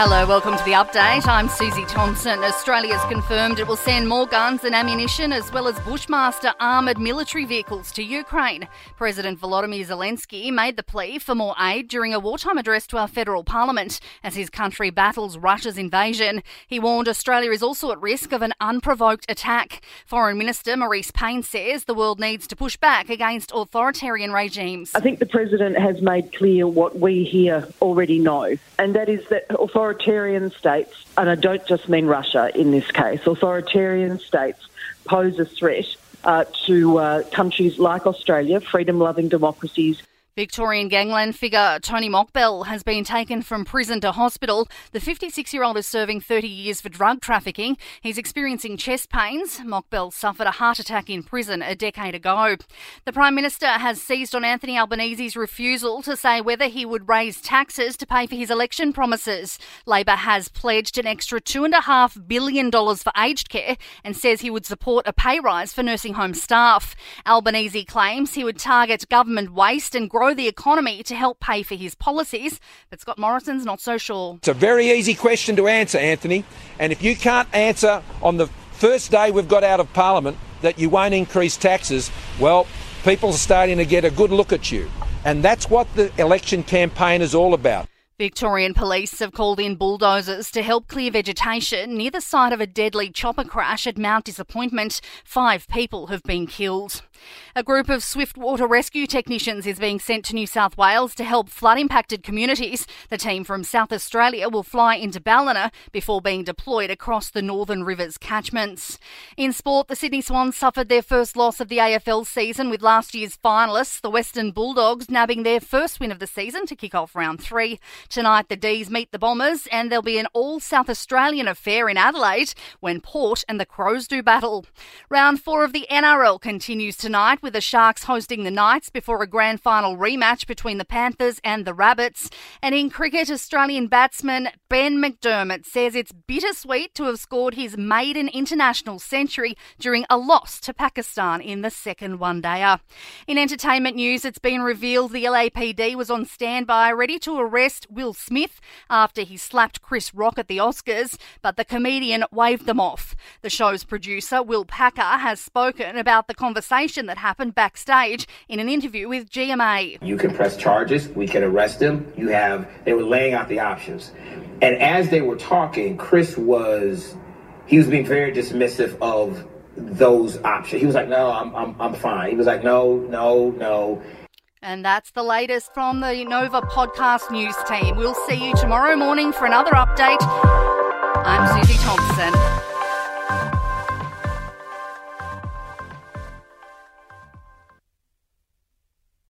Hello, welcome to the update. I'm Susie Thompson. Australia's confirmed it will send more guns and ammunition as well as Bushmaster armoured military vehicles to Ukraine. President Volodymyr Zelensky made the plea for more aid during a wartime address to our federal parliament as his country battles Russia's invasion. He warned Australia is also at risk of an unprovoked attack. Foreign Minister Marise Payne says the world needs to push back against authoritarian regimes. I think the President has made clear what we here already know, and that is that authority authoritarian states, and I don't just mean Russia in this case, authoritarian states pose a threat uh, to uh, countries like Australia, freedom loving democracies Victorian gangland figure Tony Mokbel has been taken from prison to hospital. The 56 year old is serving 30 years for drug trafficking. He's experiencing chest pains. Mokbel suffered a heart attack in prison a decade ago. The Prime Minister has seized on Anthony Albanese's refusal to say whether he would raise taxes to pay for his election promises. Labor has pledged an extra $2.5 billion for aged care and says he would support a pay rise for nursing home staff. Albanese claims he would target government waste and grow grow the economy to help pay for his policies. But Scott Morrison's not so sure. It's a very easy question to answer, Anthony. And if you can't answer on the first day we've got out of Parliament that you won't increase taxes, well, people are starting to get a good look at you. And that's what the election campaign is all about. Victorian police have called in bulldozers to help clear vegetation near the site of a deadly chopper crash at Mount Disappointment. Five people have been killed. A group of swiftwater rescue technicians is being sent to New South Wales to help flood impacted communities. The team from South Australia will fly into Ballina before being deployed across the Northern Rivers catchments. In sport, the Sydney Swans suffered their first loss of the AFL season with last year's finalists, the Western Bulldogs, nabbing their first win of the season to kick off round three. Tonight, the D's meet the Bombers, and there'll be an all South Australian affair in Adelaide when Port and the Crows do battle. Round four of the NRL continues tonight with the Sharks hosting the Knights before a grand final rematch between the Panthers and the Rabbits. And in cricket, Australian batsman Ben McDermott says it's bittersweet to have scored his maiden international century during a loss to Pakistan in the second one dayer. In entertainment news, it's been revealed the LAPD was on standby ready to arrest Will Smith after he slapped Chris Rock at the Oscars, but the comedian waved them off. The show's producer, Will Packer, has spoken about the conversation that happened backstage in an interview with GMA. You can press charges, we can arrest him. You have, they were laying out the options. And as they were talking, Chris was, he was being very dismissive of those options. He was like, no, I'm, I'm, I'm fine. He was like, no, no, no. And that's the latest from the Nova podcast news team. We'll see you tomorrow morning for another update. I'm Susie Thompson.